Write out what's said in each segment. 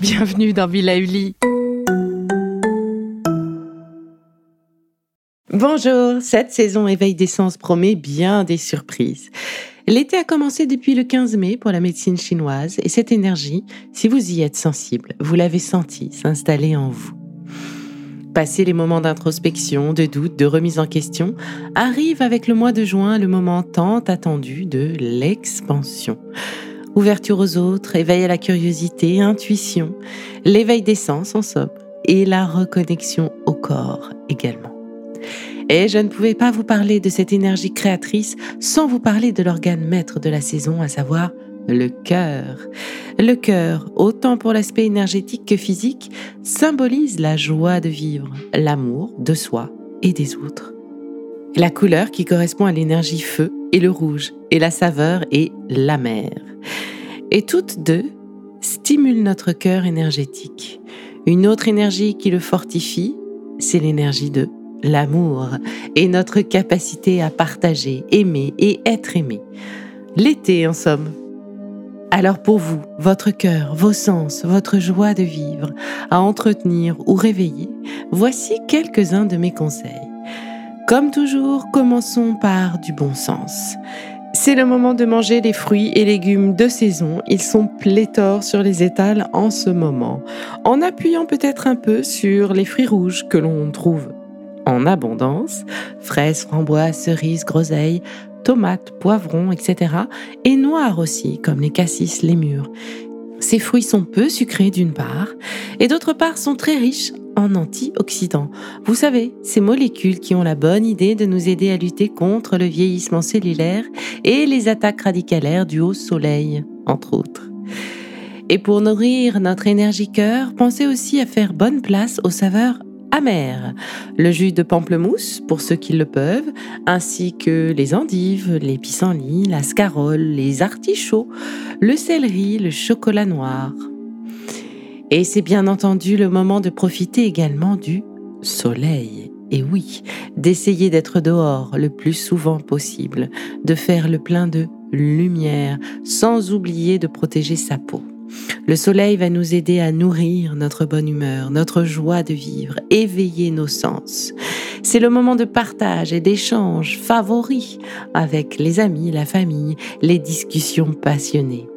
Bienvenue dans Villa Uli. Bonjour, cette saison éveil d'essence promet bien des surprises. L'été a commencé depuis le 15 mai pour la médecine chinoise et cette énergie, si vous y êtes sensible, vous l'avez senti s'installer en vous. Passer les moments d'introspection, de doute, de remise en question, arrive avec le mois de juin le moment tant attendu de l'expansion. Ouverture aux autres, éveil à la curiosité, intuition, l'éveil des sens en somme et la reconnexion au corps également. Et je ne pouvais pas vous parler de cette énergie créatrice sans vous parler de l'organe maître de la saison, à savoir le cœur. Le cœur, autant pour l'aspect énergétique que physique, symbolise la joie de vivre, l'amour de soi et des autres. La couleur qui correspond à l'énergie feu est le rouge et la saveur est l'amer. Et toutes deux stimulent notre cœur énergétique. Une autre énergie qui le fortifie, c'est l'énergie de l'amour et notre capacité à partager, aimer et être aimé. L'été, en somme. Alors pour vous, votre cœur, vos sens, votre joie de vivre, à entretenir ou réveiller, voici quelques-uns de mes conseils. Comme toujours, commençons par du bon sens. C'est le moment de manger les fruits et légumes de saison. Ils sont pléthores sur les étals en ce moment, en appuyant peut-être un peu sur les fruits rouges que l'on trouve en abondance, fraises, framboises, cerises, groseilles, tomates, poivrons, etc. Et noirs aussi, comme les cassis, les mûres. Ces fruits sont peu sucrés d'une part, et d'autre part sont très riches en antioxydants. Vous savez, ces molécules qui ont la bonne idée de nous aider à lutter contre le vieillissement cellulaire et les attaques radicalaires du haut soleil, entre autres. Et pour nourrir notre énergie cœur, pensez aussi à faire bonne place aux saveurs amer, le jus de pamplemousse pour ceux qui le peuvent, ainsi que les endives, les pissenlits, la scarole, les artichauts, le céleri, le chocolat noir. Et c'est bien entendu le moment de profiter également du soleil. Et oui, d'essayer d'être dehors le plus souvent possible, de faire le plein de lumière, sans oublier de protéger sa peau. Le soleil va nous aider à nourrir notre bonne humeur, notre joie de vivre, éveiller nos sens. C'est le moment de partage et d'échange favori avec les amis, la famille, les discussions passionnées.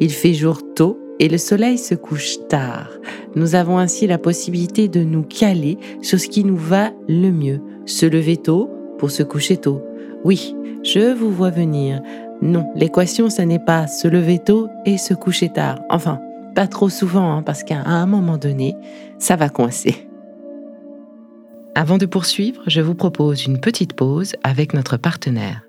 Il fait jour tôt et le soleil se couche tard. Nous avons ainsi la possibilité de nous caler sur ce qui nous va le mieux. Se lever tôt pour se coucher tôt. Oui, je vous vois venir. Non, l'équation, ce n'est pas se lever tôt et se coucher tard. Enfin, pas trop souvent, hein, parce qu'à un moment donné, ça va coincer. Avant de poursuivre, je vous propose une petite pause avec notre partenaire.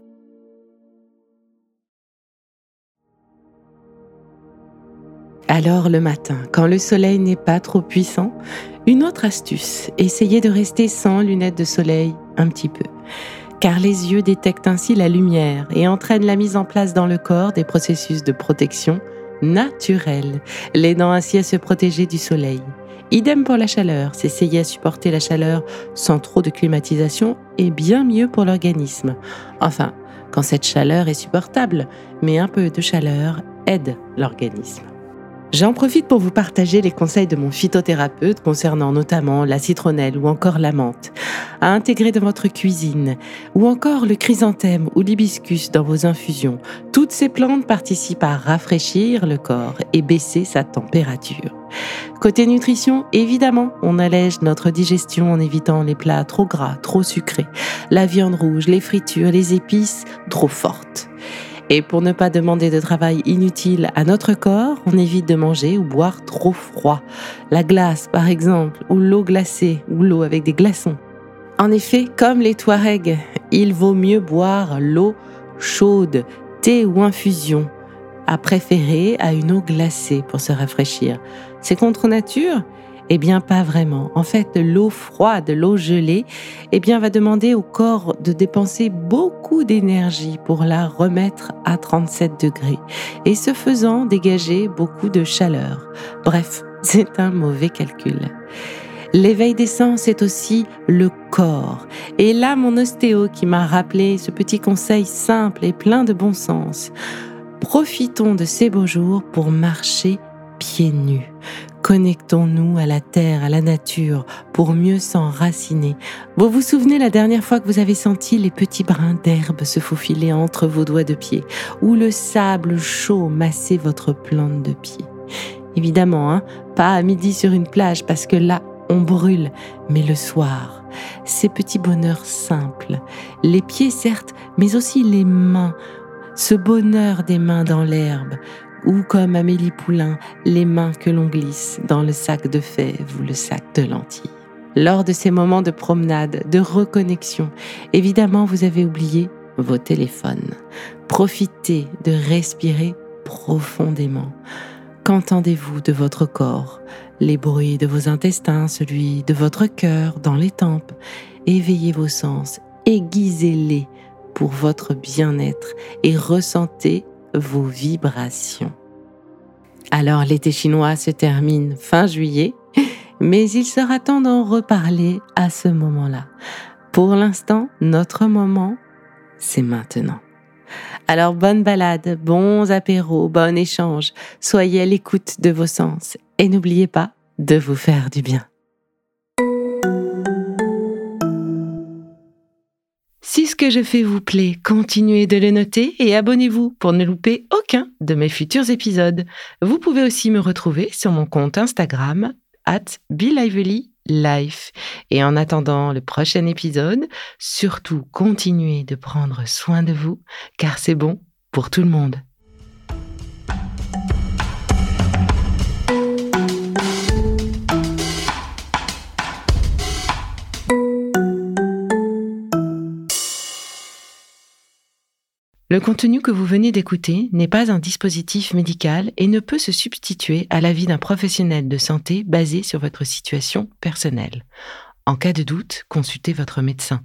Alors le matin, quand le soleil n'est pas trop puissant, une autre astuce, essayez de rester sans lunettes de soleil un petit peu car les yeux détectent ainsi la lumière et entraînent la mise en place dans le corps des processus de protection naturels, l'aidant ainsi à se protéger du soleil. Idem pour la chaleur, s'essayer à supporter la chaleur sans trop de climatisation est bien mieux pour l'organisme. Enfin, quand cette chaleur est supportable, mais un peu de chaleur aide l'organisme. J'en profite pour vous partager les conseils de mon phytothérapeute concernant notamment la citronnelle ou encore la menthe, à intégrer dans votre cuisine, ou encore le chrysanthème ou l'hibiscus dans vos infusions. Toutes ces plantes participent à rafraîchir le corps et baisser sa température. Côté nutrition, évidemment, on allège notre digestion en évitant les plats trop gras, trop sucrés, la viande rouge, les fritures, les épices trop fortes. Et pour ne pas demander de travail inutile à notre corps, on évite de manger ou boire trop froid. La glace, par exemple, ou l'eau glacée, ou l'eau avec des glaçons. En effet, comme les Touaregs, il vaut mieux boire l'eau chaude, thé ou infusion, à préférer à une eau glacée pour se rafraîchir. C'est contre nature eh bien, pas vraiment. En fait, l'eau froide, l'eau gelée, eh bien, va demander au corps de dépenser beaucoup d'énergie pour la remettre à 37 degrés et ce faisant dégager beaucoup de chaleur. Bref, c'est un mauvais calcul. L'éveil des sens est aussi le corps. Et là, mon ostéo qui m'a rappelé ce petit conseil simple et plein de bon sens. Profitons de ces beaux jours pour marcher pieds nus. Connectons-nous à la terre, à la nature, pour mieux s'enraciner. Vous vous souvenez la dernière fois que vous avez senti les petits brins d'herbe se faufiler entre vos doigts de pied, ou le sable chaud masser votre plante de pied? Évidemment, hein, pas à midi sur une plage, parce que là, on brûle, mais le soir, ces petits bonheurs simples, les pieds certes, mais aussi les mains, ce bonheur des mains dans l'herbe, ou comme Amélie Poulain, les mains que l'on glisse dans le sac de fèves ou le sac de lentilles. Lors de ces moments de promenade, de reconnexion, évidemment, vous avez oublié vos téléphones. Profitez de respirer profondément. Qu'entendez-vous de votre corps? Les bruits de vos intestins, celui de votre cœur dans les tempes. Éveillez vos sens, aiguisez-les pour votre bien-être et ressentez vos vibrations. Alors l'été chinois se termine fin juillet, mais il sera temps d'en reparler à ce moment-là. Pour l'instant, notre moment, c'est maintenant. Alors bonne balade, bons apéros, bon échange, soyez à l'écoute de vos sens et n'oubliez pas de vous faire du bien. Que je fais vous plaît, continuez de le noter et abonnez-vous pour ne louper aucun de mes futurs épisodes. Vous pouvez aussi me retrouver sur mon compte Instagram at Life. Et en attendant le prochain épisode, surtout continuez de prendre soin de vous car c'est bon pour tout le monde. Le contenu que vous venez d'écouter n'est pas un dispositif médical et ne peut se substituer à l'avis d'un professionnel de santé basé sur votre situation personnelle. En cas de doute, consultez votre médecin.